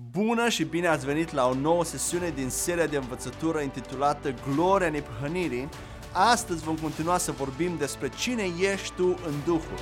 Bună și bine ați venit la o nouă sesiune din seria de învățătură intitulată Gloria Neprihănirii. Astăzi vom continua să vorbim despre cine ești tu în Duhul.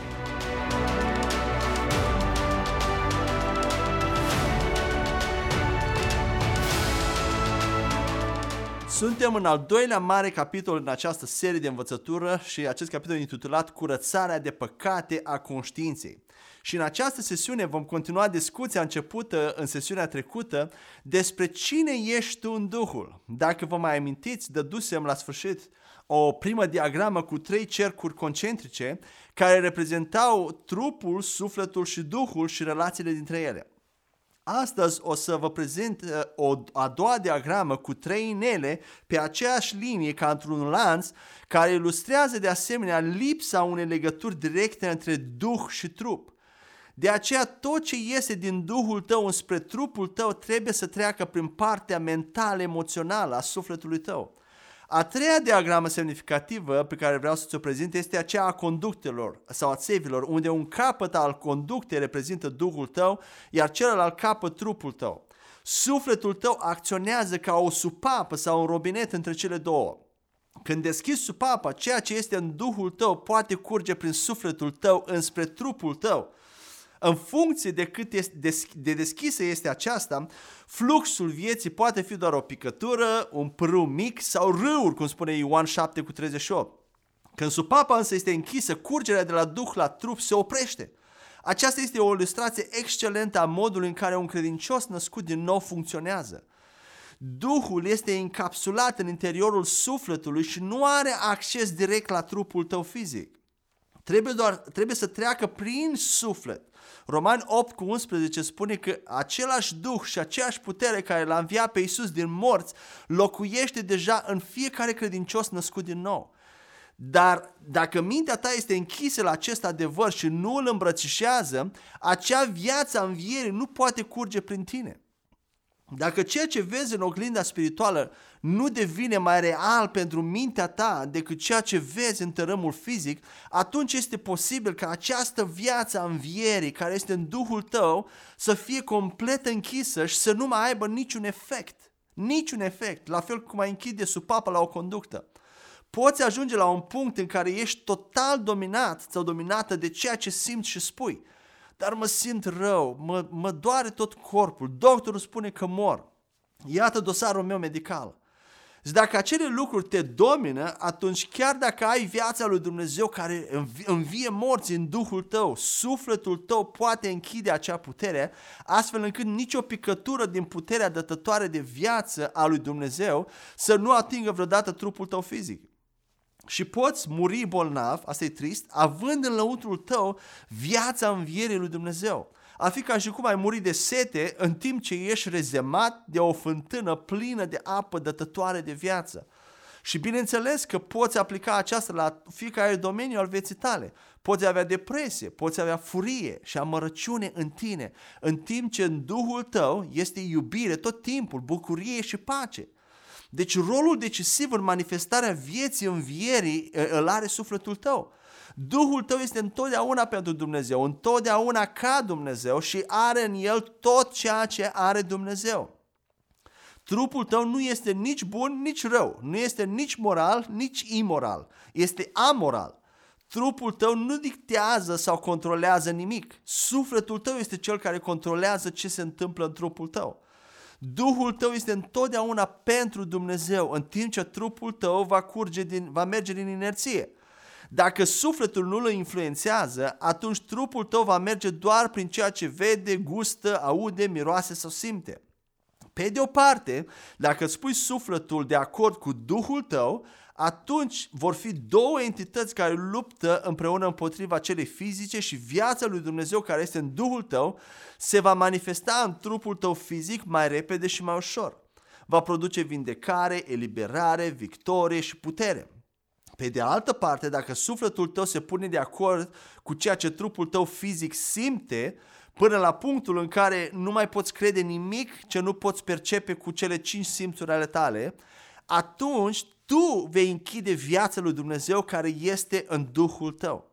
Suntem în al doilea mare capitol în această serie de învățătură și acest capitol intitulat Curățarea de păcate a conștiinței. Și în această sesiune vom continua discuția începută în sesiunea trecută despre cine ești tu în Duhul. Dacă vă mai amintiți, dădusem la sfârșit o primă diagramă cu trei cercuri concentrice care reprezentau trupul, sufletul și Duhul și relațiile dintre ele. Astăzi o să vă prezint uh, o a doua diagramă cu trei inele pe aceeași linie ca într-un lanț care ilustrează de asemenea lipsa unei legături directe între duh și trup. De aceea tot ce iese din Duhul tău înspre trupul tău trebuie să treacă prin partea mentală, emoțională a sufletului tău. A treia diagramă semnificativă pe care vreau să ți-o prezint este aceea a conductelor sau a țevilor, unde un capăt al conductei reprezintă Duhul tău, iar celălalt capăt trupul tău. Sufletul tău acționează ca o supapă sau un robinet între cele două. Când deschizi supapa, ceea ce este în Duhul tău poate curge prin sufletul tău înspre trupul tău. În funcție de cât este de deschisă este aceasta, fluxul vieții poate fi doar o picătură, un prâu mic sau râuri, cum spune Ioan 7 cu 38. Când supapa însă este închisă, curgerea de la duh la trup se oprește. Aceasta este o ilustrație excelentă a modului în care un credincios născut din nou funcționează. Duhul este încapsulat în interiorul sufletului și nu are acces direct la trupul tău fizic. Trebuie, doar, trebuie să treacă prin suflet. Roman 8 cu 11 spune că același Duh și aceeași putere care l-a înviat pe Iisus din morți locuiește deja în fiecare credincios născut din nou. Dar dacă mintea ta este închisă la acest adevăr și nu îl îmbrățișează, acea viață a învierii nu poate curge prin tine. Dacă ceea ce vezi în oglinda spirituală nu devine mai real pentru mintea ta decât ceea ce vezi în tărâmul fizic, atunci este posibil ca această viață a învierii care este în Duhul tău să fie complet închisă și să nu mai aibă niciun efect. Niciun efect, la fel cum ai închide supapa la o conductă. Poți ajunge la un punct în care ești total dominat sau dominată de ceea ce simți și spui dar mă simt rău, mă, mă doare tot corpul, doctorul spune că mor. Iată dosarul meu medical. Și dacă acele lucruri te domină, atunci chiar dacă ai viața lui Dumnezeu care învie morți în Duhul tău, sufletul tău poate închide acea putere, astfel încât nicio picătură din puterea dătătoare de viață a lui Dumnezeu să nu atingă vreodată trupul tău fizic și poți muri bolnav, asta e trist, având în lăuntrul tău viața învierii lui Dumnezeu. Ar fi ca și cum ai muri de sete în timp ce ești rezemat de o fântână plină de apă dătătoare de viață. Și bineînțeles că poți aplica aceasta la fiecare domeniu al vieții tale. Poți avea depresie, poți avea furie și amărăciune în tine, în timp ce în Duhul tău este iubire tot timpul, bucurie și pace. Deci rolul decisiv în manifestarea vieții învierii îl are sufletul tău. Duhul tău este întotdeauna pentru Dumnezeu, întotdeauna ca Dumnezeu și are în el tot ceea ce are Dumnezeu. Trupul tău nu este nici bun, nici rău, nu este nici moral, nici imoral, este amoral. Trupul tău nu dictează sau controlează nimic. Sufletul tău este cel care controlează ce se întâmplă în trupul tău. Duhul tău este întotdeauna pentru Dumnezeu, în timp ce trupul tău va, curge din, va merge din inerție. Dacă sufletul nu îl influențează, atunci trupul tău va merge doar prin ceea ce vede, gustă, aude, miroase sau simte. Pe de o parte, dacă spui sufletul de acord cu Duhul tău, atunci vor fi două entități care luptă împreună împotriva celei fizice și viața lui Dumnezeu care este în Duhul tău se va manifesta în trupul tău fizic mai repede și mai ușor. Va produce vindecare, eliberare, victorie și putere. Pe de altă parte, dacă sufletul tău se pune de acord cu ceea ce trupul tău fizic simte, până la punctul în care nu mai poți crede nimic ce nu poți percepe cu cele cinci simțuri ale tale, atunci tu vei închide viața lui Dumnezeu care este în Duhul tău.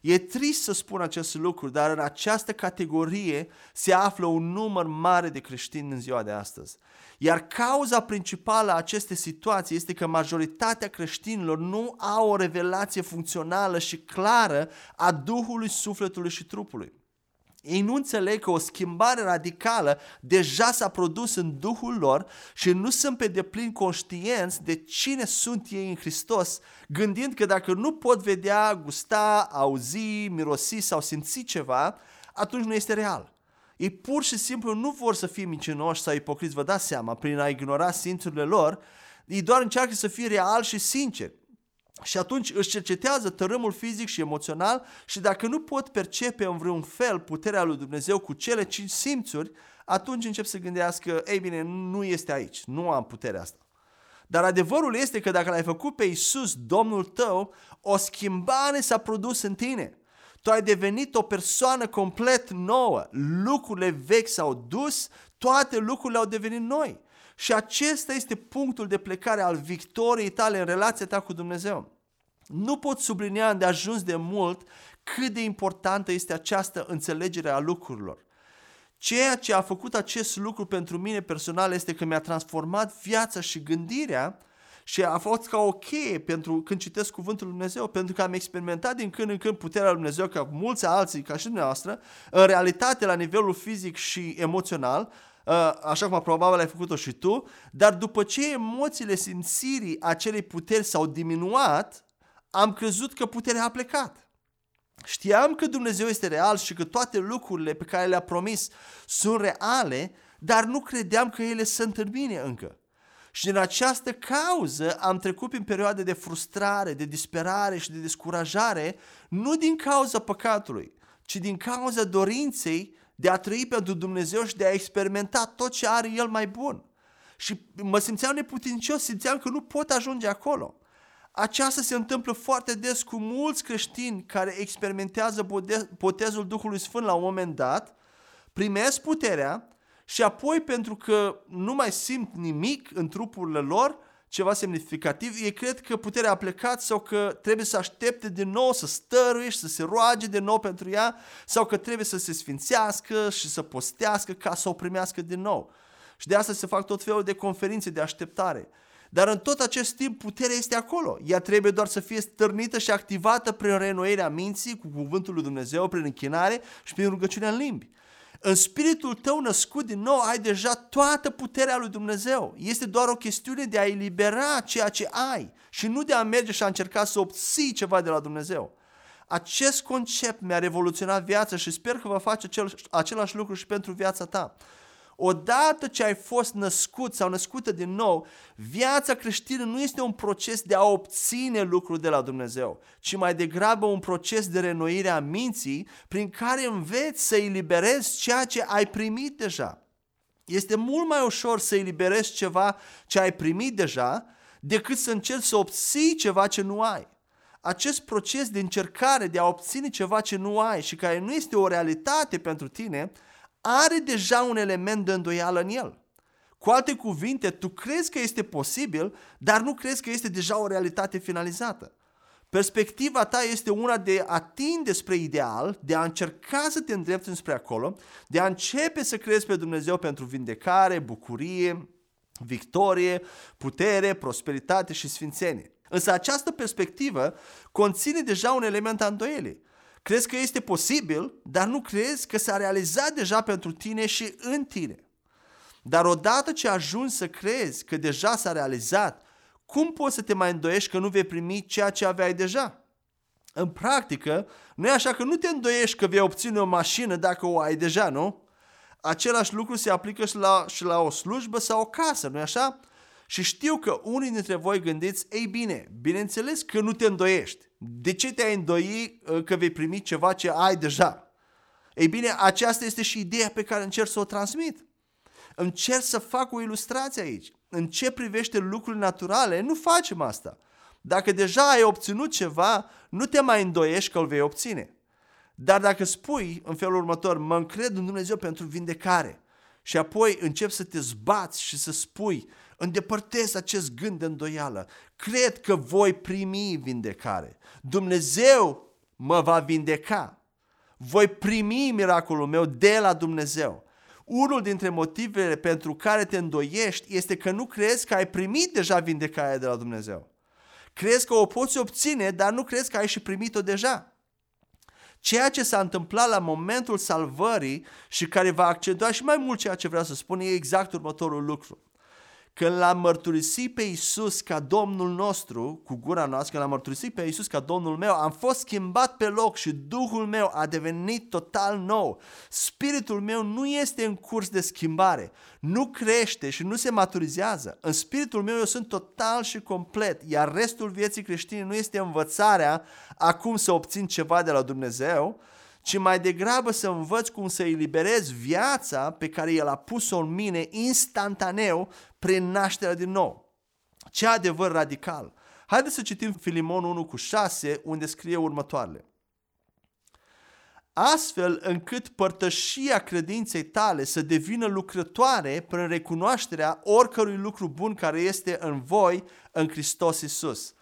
E trist să spun acest lucru, dar în această categorie se află un număr mare de creștini în ziua de astăzi. Iar cauza principală a acestei situații este că majoritatea creștinilor nu au o revelație funcțională și clară a Duhului, Sufletului și trupului. Ei nu înțeleg că o schimbare radicală deja s-a produs în Duhul lor și nu sunt pe deplin conștienți de cine sunt ei în Hristos, gândind că dacă nu pot vedea, gusta, auzi, mirosi sau simți ceva, atunci nu este real. Ei pur și simplu nu vor să fie mincinoși sau ipocriți, vă dați seama, prin a ignora simțurile lor, ei doar încearcă să fie real și sincer. Și atunci își cercetează tărâmul fizic și emoțional și dacă nu pot percepe în vreun fel puterea lui Dumnezeu cu cele cinci simțuri, atunci încep să gândească, ei bine, nu este aici, nu am puterea asta. Dar adevărul este că dacă l-ai făcut pe Isus, Domnul tău, o schimbare s-a produs în tine. Tu ai devenit o persoană complet nouă. Lucrurile vechi s-au dus, toate lucrurile au devenit noi. Și acesta este punctul de plecare al victoriei tale în relația ta cu Dumnezeu. Nu pot sublinia de ajuns de mult cât de importantă este această înțelegere a lucrurilor. Ceea ce a făcut acest lucru pentru mine personal este că mi-a transformat viața și gândirea și a fost ca o cheie pentru când citesc cuvântul lui Dumnezeu, pentru că am experimentat din când în când puterea lui Dumnezeu ca mulți alții, ca și dumneavoastră, în realitate la nivelul fizic și emoțional, uh, așa cum probabil ai făcut-o și tu, dar după ce emoțiile simțirii acelei puteri s-au diminuat, am crezut că puterea a plecat. Știam că Dumnezeu este real și că toate lucrurile pe care le-a promis sunt reale, dar nu credeam că ele sunt în mine încă. Și din această cauză am trecut prin perioade de frustrare, de disperare și de descurajare, nu din cauza păcatului, ci din cauza dorinței de a trăi pentru Dumnezeu și de a experimenta tot ce are El mai bun. Și mă simțeam neputincios, simțeam că nu pot ajunge acolo. Aceasta se întâmplă foarte des cu mulți creștini care experimentează botezul Duhului Sfânt la un moment dat, primesc puterea și apoi pentru că nu mai simt nimic în trupurile lor, ceva semnificativ, ei cred că puterea a plecat sau că trebuie să aștepte din nou, să stăruie și să se roage din nou pentru ea sau că trebuie să se sfințească și să postească ca să o primească din nou. Și de asta se fac tot felul de conferințe de așteptare. Dar în tot acest timp puterea este acolo. Ea trebuie doar să fie stârnită și activată prin reînnoirea minții, cu cuvântul lui Dumnezeu, prin închinare și prin rugăciunea în limbi. În spiritul tău născut din nou ai deja toată puterea lui Dumnezeu. Este doar o chestiune de a elibera ceea ce ai și nu de a merge și a încerca să obții ceva de la Dumnezeu. Acest concept mi-a revoluționat viața și sper că va face acel, același lucru și pentru viața ta. Odată ce ai fost născut sau născută din nou, viața creștină nu este un proces de a obține lucruri de la Dumnezeu, ci mai degrabă un proces de renoire a minții prin care înveți să eliberezi ceea ce ai primit deja. Este mult mai ușor să eliberezi ceva ce ai primit deja decât să încerci să obții ceva ce nu ai. Acest proces de încercare de a obține ceva ce nu ai și care nu este o realitate pentru tine are deja un element de îndoială în el. Cu alte cuvinte, tu crezi că este posibil, dar nu crezi că este deja o realitate finalizată. Perspectiva ta este una de a tinde spre ideal, de a încerca să te îndrepți spre acolo, de a începe să crezi pe Dumnezeu pentru vindecare, bucurie, victorie, putere, prosperitate și sfințenie. Însă această perspectivă conține deja un element a îndoielii. Crezi că este posibil, dar nu crezi că s-a realizat deja pentru tine și în tine. Dar odată ce ajungi să crezi că deja s-a realizat, cum poți să te mai îndoiești că nu vei primi ceea ce aveai deja? În practică, nu e așa că nu te îndoiești că vei obține o mașină dacă o ai deja, nu? Același lucru se aplică și la, și la o slujbă sau o casă, nu e așa? Și știu că unii dintre voi gândiți, ei bine, bineînțeles că nu te îndoiești. De ce te-ai îndoi uh, că vei primi ceva ce ai deja? Ei bine, aceasta este și ideea pe care încerc să o transmit. Încerc să fac o ilustrație aici. În ce privește lucrurile naturale, nu facem asta. Dacă deja ai obținut ceva, nu te mai îndoiești că îl vei obține. Dar dacă spui în felul următor, mă încred în Dumnezeu pentru vindecare și apoi încep să te zbați și să spui, îndepărtez acest gând de îndoială, cred că voi primi vindecare. Dumnezeu mă va vindeca. Voi primi miracolul meu de la Dumnezeu. Unul dintre motivele pentru care te îndoiești este că nu crezi că ai primit deja vindecarea de la Dumnezeu. Crezi că o poți obține, dar nu crezi că ai și primit-o deja. Ceea ce s-a întâmplat la momentul salvării și care va accentua și mai mult ceea ce vreau să spun e exact următorul lucru. Când l-am mărturisit pe Isus ca Domnul nostru, cu gura noastră, când l-am mărturisit pe Isus ca Domnul meu, am fost schimbat pe loc și Duhul meu a devenit total nou. Spiritul meu nu este în curs de schimbare, nu crește și nu se maturizează. În spiritul meu eu sunt total și complet, iar restul vieții creștine nu este învățarea acum să obțin ceva de la Dumnezeu, ci mai degrabă să învăț cum să eliberez viața pe care El a pus-o în mine instantaneu prin nașterea din nou. Ce adevăr radical! Haideți să citim Filimon 1 cu 6, unde scrie următoarele. Astfel încât părtășia credinței tale să devină lucrătoare prin recunoașterea oricărui lucru bun care este în voi în Hristos Isus.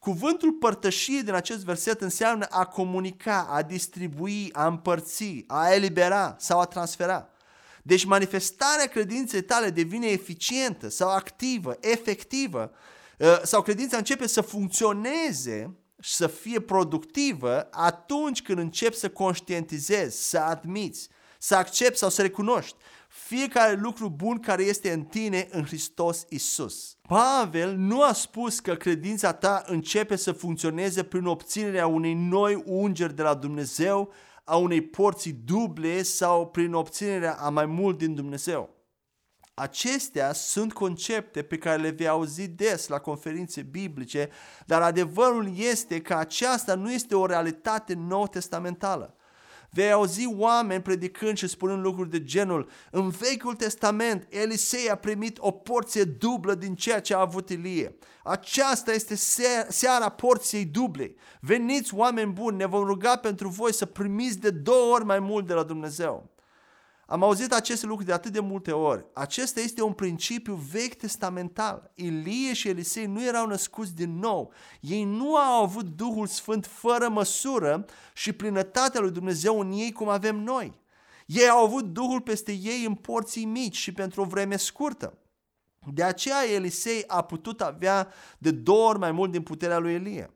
Cuvântul părtășie din acest verset înseamnă a comunica, a distribui, a împărți, a elibera sau a transfera. Deci manifestarea credinței tale devine eficientă sau activă, efectivă, uh, sau credința începe să funcționeze și să fie productivă atunci când începi să conștientizezi, să admiți, să accepti sau să recunoști fiecare lucru bun care este în tine în Hristos Isus. Pavel nu a spus că credința ta începe să funcționeze prin obținerea unei noi ungeri de la Dumnezeu, a unei porții duble sau prin obținerea a mai mult din Dumnezeu. Acestea sunt concepte pe care le vei auzi des la conferințe biblice, dar adevărul este că aceasta nu este o realitate nou testamentală. Vei auzi oameni predicând și spunând lucruri de genul În Vechiul Testament, Elisei a primit o porție dublă din ceea ce a avut Ilie. Aceasta este seara porției duble. Veniți oameni buni, ne vom ruga pentru voi să primiți de două ori mai mult de la Dumnezeu. Am auzit aceste lucruri de atât de multe ori. Acesta este un principiu vechi testamental. Ilie și Elisei nu erau născuți din nou. Ei nu au avut Duhul Sfânt fără măsură și plinătatea lui Dumnezeu în ei cum avem noi. Ei au avut Duhul peste ei în porții mici și pentru o vreme scurtă. De aceea Elisei a putut avea de două ori mai mult din puterea lui Elie.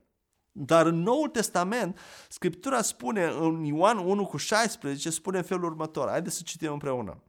Dar în Noul Testament, Scriptura spune în Ioan 1 cu 16, spune în felul următor. Haideți să citim împreună.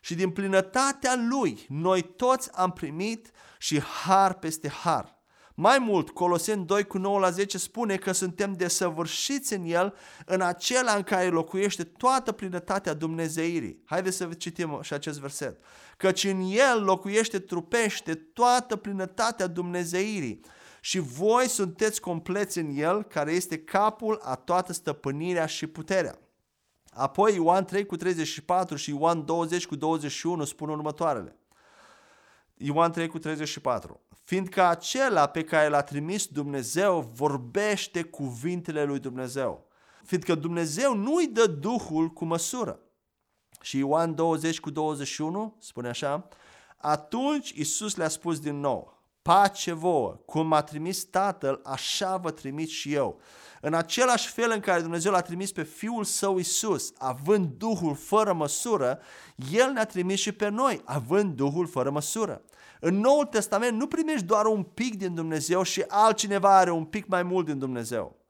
Și din plinătatea lui, noi toți am primit și har peste har. Mai mult, Coloseni 2 cu 9 la 10 spune că suntem desăvârșiți în el, în acela în care locuiește toată plinătatea Dumnezeirii. Haideți să citim și acest verset. Căci în el locuiește trupește toată plinătatea Dumnezeirii și voi sunteți compleți în El, care este capul a toată stăpânirea și puterea. Apoi Ioan 3 cu 34 și Ioan 20 cu 21 spun următoarele. Ioan 3 cu 34. Fiindcă acela pe care l-a trimis Dumnezeu vorbește cuvintele lui Dumnezeu. Fiindcă Dumnezeu nu îi dă Duhul cu măsură. Și Ioan 20 cu 21 spune așa. Atunci Isus le-a spus din nou pace vouă, cum m-a trimis Tatăl, așa vă trimit și eu. În același fel în care Dumnezeu l-a trimis pe Fiul Său Isus, având Duhul fără măsură, El ne-a trimis și pe noi, având Duhul fără măsură. În Noul Testament nu primești doar un pic din Dumnezeu și altcineva are un pic mai mult din Dumnezeu.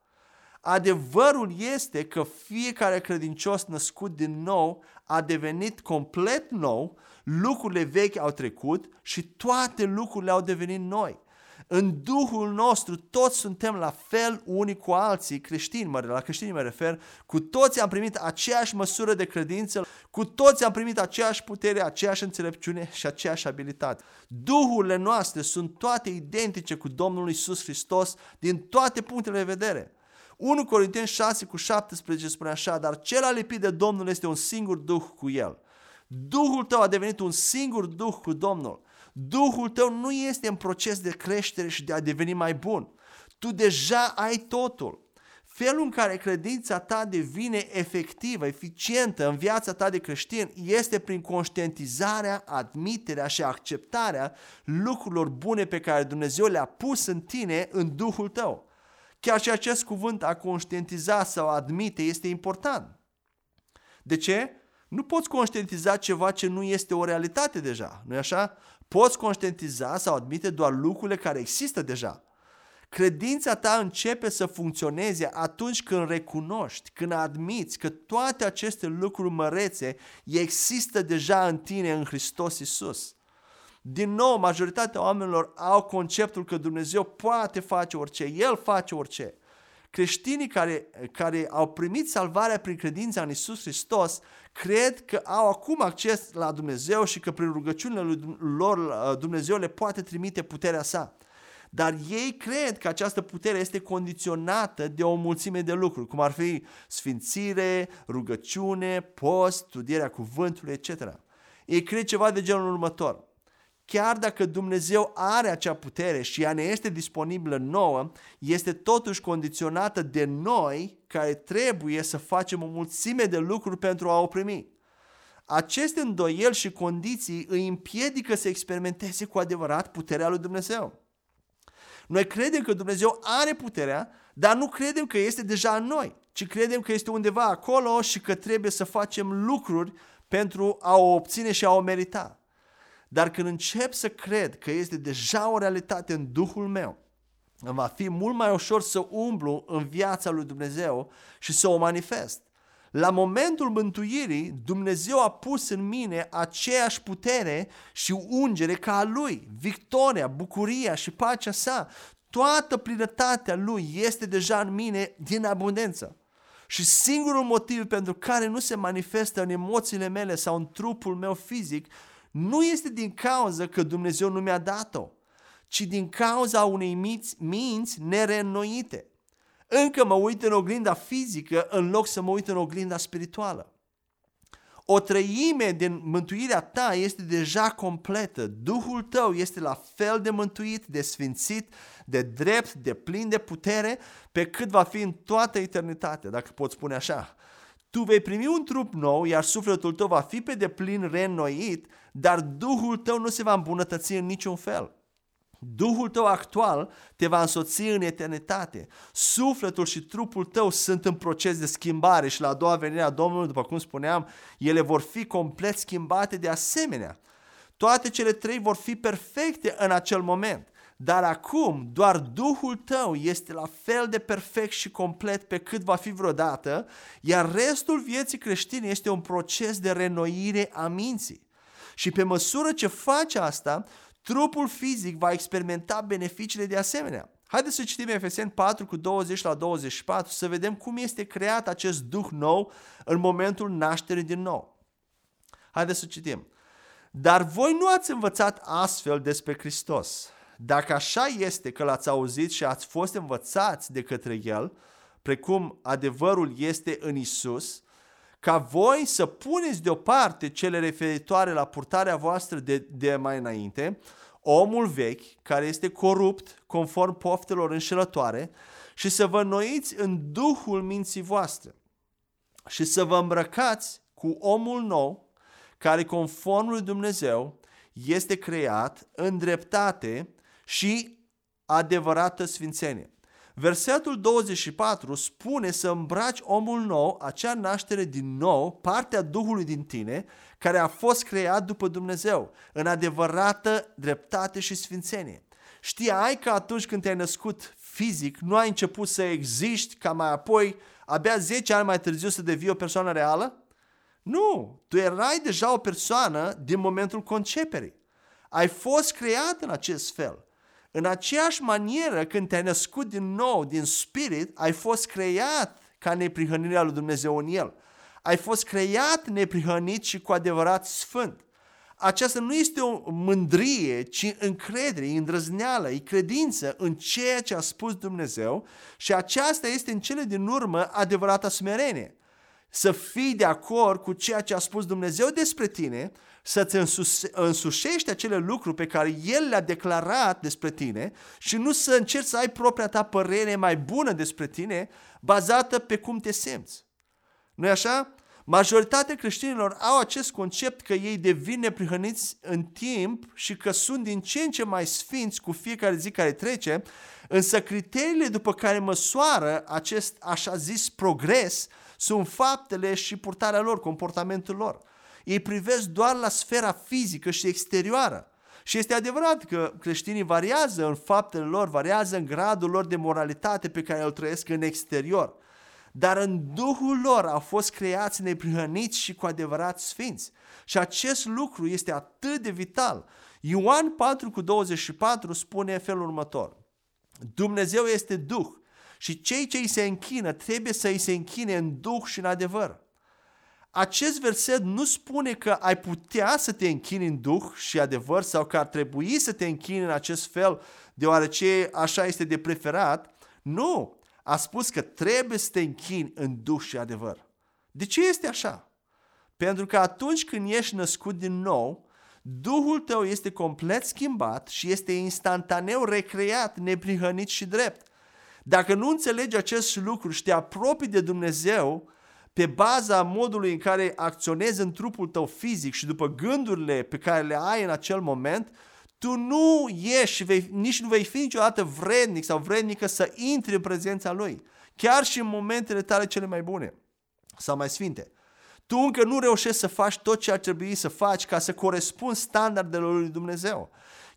Adevărul este că fiecare credincios născut din nou a devenit complet nou, lucrurile vechi au trecut și toate lucrurile au devenit noi. În Duhul nostru toți suntem la fel unii cu alții, creștini, mă, la creștini mă refer, cu toți am primit aceeași măsură de credință, cu toți am primit aceeași putere, aceeași înțelepciune și aceeași abilitate. Duhurile noastre sunt toate identice cu Domnul Isus Hristos din toate punctele de vedere. 1 Corinteni 6 cu 17 spune așa, dar cel alipit de Domnul este un singur Duh cu el. Duhul tău a devenit un singur Duh cu Domnul. Duhul tău nu este în proces de creștere și de a deveni mai bun. Tu deja ai totul. Felul în care credința ta devine efectivă, eficientă în viața ta de creștin este prin conștientizarea, admiterea și acceptarea lucrurilor bune pe care Dumnezeu le-a pus în tine, în Duhul tău. Chiar și acest cuvânt a conștientiza sau a admite este important. De ce? Nu poți conștientiza ceva ce nu este o realitate deja, nu-i așa? Poți conștientiza sau admite doar lucrurile care există deja. Credința ta începe să funcționeze atunci când recunoști, când admiți că toate aceste lucruri mărețe există deja în tine în Hristos Isus. Din nou, majoritatea oamenilor au conceptul că Dumnezeu poate face orice, El face orice. Creștinii care, care au primit salvarea prin credința în Isus Hristos cred că au acum acces la Dumnezeu și că prin rugăciunile lor uh, Dumnezeu le poate trimite puterea sa. Dar ei cred că această putere este condiționată de o mulțime de lucruri, cum ar fi sfințire, rugăciune, post, studierea cuvântului, etc. Ei cred ceva de genul următor chiar dacă Dumnezeu are acea putere și ea ne este disponibilă nouă, este totuși condiționată de noi care trebuie să facem o mulțime de lucruri pentru a o primi. Aceste îndoieli și condiții îi împiedică să experimenteze cu adevărat puterea lui Dumnezeu. Noi credem că Dumnezeu are puterea, dar nu credem că este deja în noi, ci credem că este undeva acolo și că trebuie să facem lucruri pentru a o obține și a o merita. Dar când încep să cred că este deja o realitate în Duhul meu, îmi va fi mult mai ușor să umblu în viața lui Dumnezeu și să o manifest. La momentul mântuirii, Dumnezeu a pus în mine aceeași putere și ungere ca a Lui. Victoria, bucuria și pacea sa, toată plinătatea Lui este deja în mine din abundență. Și singurul motiv pentru care nu se manifestă în emoțiile mele sau în trupul meu fizic nu este din cauza că Dumnezeu nu mi-a dat-o, ci din cauza unei minți, minți nereînnoite. Încă mă uit în oglinda fizică în loc să mă uit în oglinda spirituală. O treime din mântuirea ta este deja completă. Duhul tău este la fel de mântuit, de sfințit, de drept, de plin de putere, pe cât va fi în toată eternitatea, dacă pot spune așa. Tu vei primi un trup nou, iar sufletul tău va fi pe deplin reînnoit, dar Duhul tău nu se va îmbunătăți în niciun fel. Duhul tău actual te va însoți în eternitate. Sufletul și trupul tău sunt în proces de schimbare și la a doua venire a Domnului, după cum spuneam, ele vor fi complet schimbate de asemenea. Toate cele trei vor fi perfecte în acel moment. Dar acum doar Duhul tău este la fel de perfect și complet pe cât va fi vreodată, iar restul vieții creștine este un proces de renoire a minții. Și pe măsură ce faci asta, trupul fizic va experimenta beneficiile de asemenea. Haideți să citim Efeseni 4 cu 20 la 24 să vedem cum este creat acest duh nou în momentul nașterii din nou. Haideți să citim. Dar voi nu ați învățat astfel despre Hristos. Dacă așa este că l-ați auzit și ați fost învățați de către El, precum adevărul este în Isus, ca voi să puneți deoparte cele referitoare la purtarea voastră de, de mai înainte, omul vechi, care este corupt conform poftelor înșelătoare, și să vă noiți în duhul minții voastre și să vă îmbrăcați cu omul nou, care conform lui Dumnezeu este creat în dreptate și adevărată sfințenie. Versetul 24 spune să îmbraci omul nou, acea naștere din nou, partea Duhului din tine, care a fost creat după Dumnezeu, în adevărată dreptate și sfințenie. Știai că atunci când te-ai născut fizic, nu ai început să existi ca mai apoi, abia 10 ani mai târziu să devii o persoană reală? Nu, tu erai deja o persoană din momentul conceperii. Ai fost creat în acest fel. În aceeași manieră, când te-ai născut din nou, din spirit, ai fost creat ca neprihănirea lui Dumnezeu în el. Ai fost creat neprihănit și cu adevărat sfânt. Aceasta nu este o mândrie, ci încredere, îndrăzneală, e credință în ceea ce a spus Dumnezeu și aceasta este în cele din urmă adevărata smerenie. Să fii de acord cu ceea ce a spus Dumnezeu despre tine să-ți însușești acele lucruri pe care El le-a declarat despre tine și nu să încerci să ai propria ta părere mai bună despre tine bazată pe cum te simți. nu e așa? Majoritatea creștinilor au acest concept că ei devin neprihăniți în timp și că sunt din ce în ce mai sfinți cu fiecare zi care trece, însă criteriile după care măsoară acest așa zis progres sunt faptele și purtarea lor, comportamentul lor. Ei privesc doar la sfera fizică și exterioară. Și este adevărat că creștinii variază în faptele lor, variază în gradul lor de moralitate pe care îl trăiesc în exterior dar în Duhul lor au fost creați neprihăniți și cu adevărat sfinți. Și acest lucru este atât de vital. Ioan 4 cu 24 spune felul următor. Dumnezeu este Duh și cei ce îi se închină trebuie să îi se închine în Duh și în adevăr. Acest verset nu spune că ai putea să te închini în Duh și adevăr sau că ar trebui să te închini în acest fel deoarece așa este de preferat. Nu, a spus că trebuie să te închini în duh și adevăr. De ce este așa? Pentru că atunci când ești născut din nou, Duhul tău este complet schimbat și este instantaneu recreat, neprihănit și drept. Dacă nu înțelegi acest lucru și te apropii de Dumnezeu pe baza modului în care acționezi în trupul tău fizic și după gândurile pe care le ai în acel moment, tu nu ești și vei, nici nu vei fi niciodată vrednic sau vrednică să intri în prezența Lui. Chiar și în momentele tale cele mai bune sau mai sfinte. Tu încă nu reușești să faci tot ce ar trebui să faci ca să corespunzi standardelor lui Dumnezeu.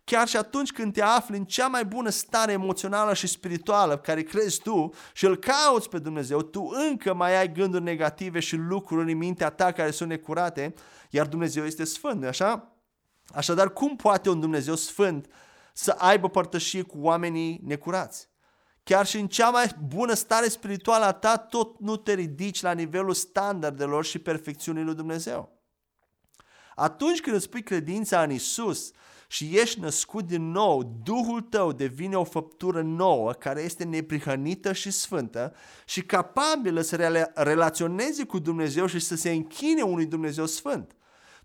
Chiar și atunci când te afli în cea mai bună stare emoțională și spirituală care crezi tu și îl cauți pe Dumnezeu, tu încă mai ai gânduri negative și lucruri în mintea ta care sunt necurate, iar Dumnezeu este sfânt, așa? Așadar, cum poate un Dumnezeu sfânt să aibă părtășie cu oamenii necurați? Chiar și în cea mai bună stare spirituală a ta, tot nu te ridici la nivelul standardelor și perfecțiunii lui Dumnezeu. Atunci când îți pui credința în Isus și ești născut din nou, Duhul tău devine o făptură nouă care este neprihănită și sfântă și capabilă să relaționeze cu Dumnezeu și să se închine unui Dumnezeu sfânt.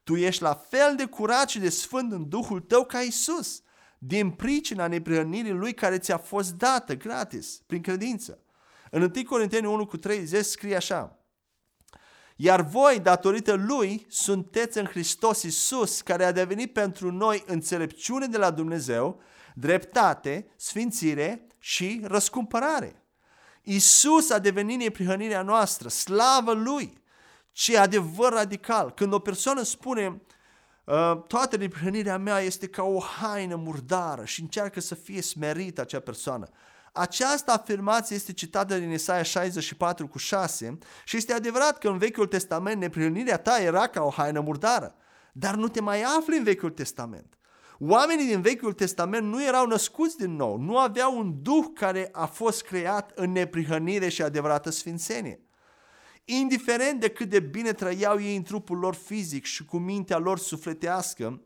Tu ești la fel de curat și de sfânt în Duhul tău ca Isus, din pricina neprihănirii Lui care ți-a fost dată gratis, prin credință. În 1 Corinteni 1 cu 30 scrie așa, iar voi, datorită Lui, sunteți în Hristos Isus, care a devenit pentru noi înțelepciune de la Dumnezeu, dreptate, sfințire și răscumpărare. Isus a devenit neprihănirea noastră, slavă Lui! Ce adevăr radical! Când o persoană spune uh, toată neprihănirea mea este ca o haină murdară și încearcă să fie smerită acea persoană. Această afirmație este citată din Isaia 64 cu 6 și este adevărat că în Vechiul Testament neprihănirea ta era ca o haină murdară, dar nu te mai afli în Vechiul Testament. Oamenii din Vechiul Testament nu erau născuți din nou, nu aveau un duh care a fost creat în neprihănire și adevărată sfințenie. Indiferent de cât de bine trăiau ei în trupul lor fizic și cu mintea lor sufletească,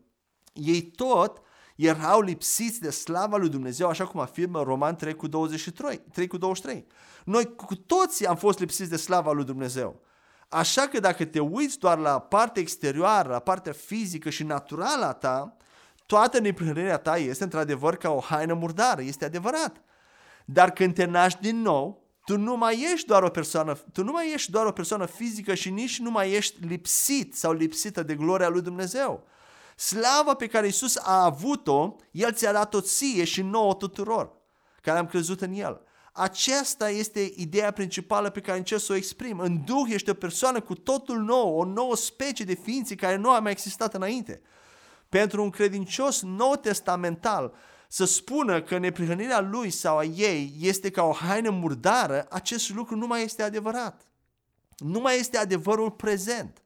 ei tot erau lipsiți de slava lui Dumnezeu, așa cum afirmă Roman 3 cu 23. 3 cu 23. Noi cu toții am fost lipsiți de slava lui Dumnezeu. Așa că dacă te uiți doar la partea exterioară, la partea fizică și naturală a ta, toată neprihănirea ta este într-adevăr ca o haină murdară, este adevărat. Dar când te naști din nou, tu nu mai ești doar o persoană, tu nu mai ești doar o persoană fizică și nici nu mai ești lipsit sau lipsită de gloria lui Dumnezeu. Slava pe care Isus a avut-o, El ți-a dat-o ție și nouă tuturor, care am crezut în El. Aceasta este ideea principală pe care încerc să o exprim. În Duh ești o persoană cu totul nou, o nouă specie de ființe care nu a mai existat înainte. Pentru un credincios nou testamental, să spună că neprihănirea lui sau a ei este ca o haină murdară, acest lucru nu mai este adevărat. Nu mai este adevărul prezent.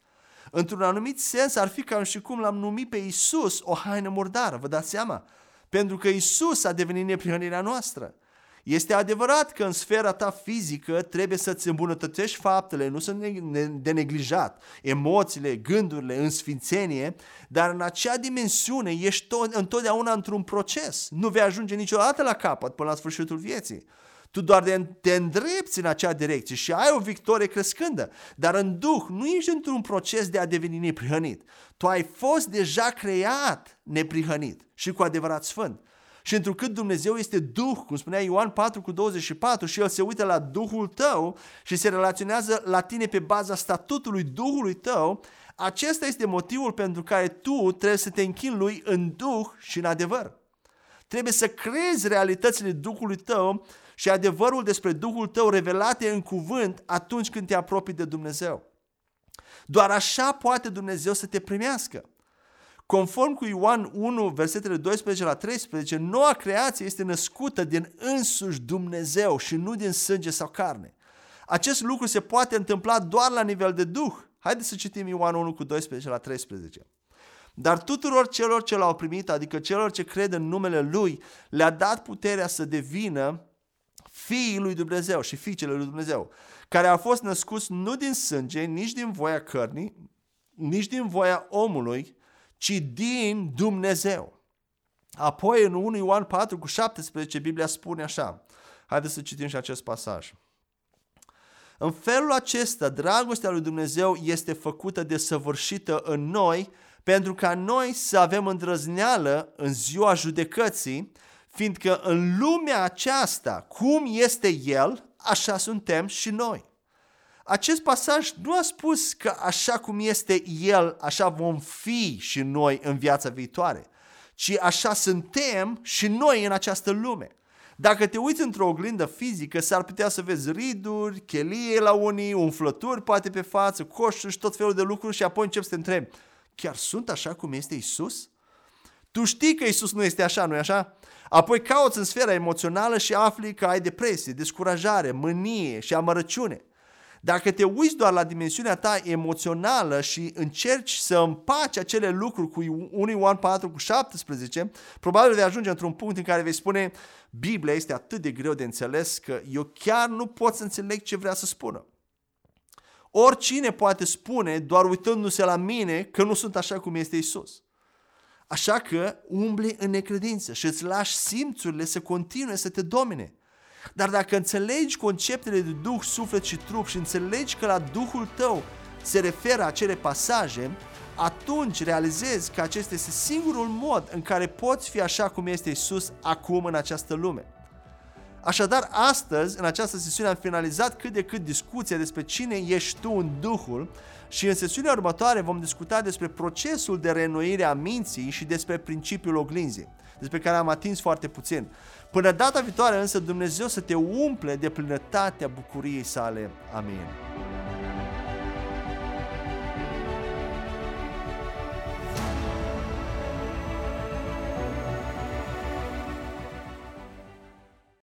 Într-un anumit sens ar fi ca și cum l-am numit pe Isus o haină murdară, vă dați seama? Pentru că Isus a devenit neprihănirea noastră. Este adevărat că în sfera ta fizică trebuie să-ți îmbunătățești faptele, nu sunt de neglijat, emoțiile, gândurile, în sfințenie, dar în acea dimensiune ești tot, întotdeauna într-un proces. Nu vei ajunge niciodată la capăt până la sfârșitul vieții. Tu doar te îndrepți în acea direcție și ai o victorie crescândă, dar în Duh nu ești într-un proces de a deveni neprihănit. Tu ai fost deja creat neprihănit și cu adevărat sfânt. Și întrucât Dumnezeu este Duh, cum spunea Ioan 4 cu 24, și El se uită la Duhul tău și se relaționează la tine pe baza statutului Duhului tău, acesta este motivul pentru care tu trebuie să te închini Lui în Duh și în adevăr. Trebuie să crezi realitățile Duhului tău și adevărul despre Duhul tău revelate în cuvânt atunci când te apropii de Dumnezeu. Doar așa poate Dumnezeu să te primească. Conform cu Ioan 1, versetele 12 la 13, noua creație este născută din însuși Dumnezeu și nu din sânge sau carne. Acest lucru se poate întâmpla doar la nivel de Duh. Haideți să citim Ioan 1 cu 12 la 13. Dar tuturor celor ce l-au primit, adică celor ce cred în numele Lui, le-a dat puterea să devină fiii lui Dumnezeu și fiicele lui Dumnezeu, care au fost născuți nu din sânge, nici din voia cărnii, nici din voia omului, ci din Dumnezeu. Apoi în 1 Ioan 4 cu 17 Biblia spune așa. Haideți să citim și acest pasaj. În felul acesta, dragostea lui Dumnezeu este făcută de săvârșită în noi, pentru ca noi să avem îndrăzneală în ziua judecății, fiindcă în lumea aceasta, cum este El, așa suntem și noi. Acest pasaj nu a spus că așa cum este El, așa vom fi și noi în viața viitoare, ci așa suntem și noi în această lume. Dacă te uiți într-o oglindă fizică, s-ar putea să vezi riduri, chelie la unii, umflături poate pe față, coșuri și tot felul de lucruri și apoi începi să te întrebi, chiar sunt așa cum este Isus? Tu știi că Isus nu este așa, nu-i așa? Apoi cauți în sfera emoțională și afli că ai depresie, descurajare, mânie și amărăciune. Dacă te uiți doar la dimensiunea ta emoțională și încerci să împaci acele lucruri cu 1 Ioan 4 cu 17, probabil vei ajunge într-un punct în care vei spune Biblia este atât de greu de înțeles că eu chiar nu pot să înțeleg ce vrea să spună. Oricine poate spune, doar uitându-se la mine, că nu sunt așa cum este Isus. Așa că umbli în necredință și îți lași simțurile să continue să te domine. Dar dacă înțelegi conceptele de Duh, suflet și trup și înțelegi că la Duhul tău se referă acele pasaje, atunci realizezi că acesta este singurul mod în care poți fi așa cum este Isus acum în această lume. Așadar, astăzi, în această sesiune, am finalizat cât de cât discuția despre cine ești tu în Duhul și în sesiunea următoare vom discuta despre procesul de reînnoire a minții și despre principiul oglinzii, despre care am atins foarte puțin. Până data viitoare însă Dumnezeu să te umple de plinătatea bucuriei sale. Amin.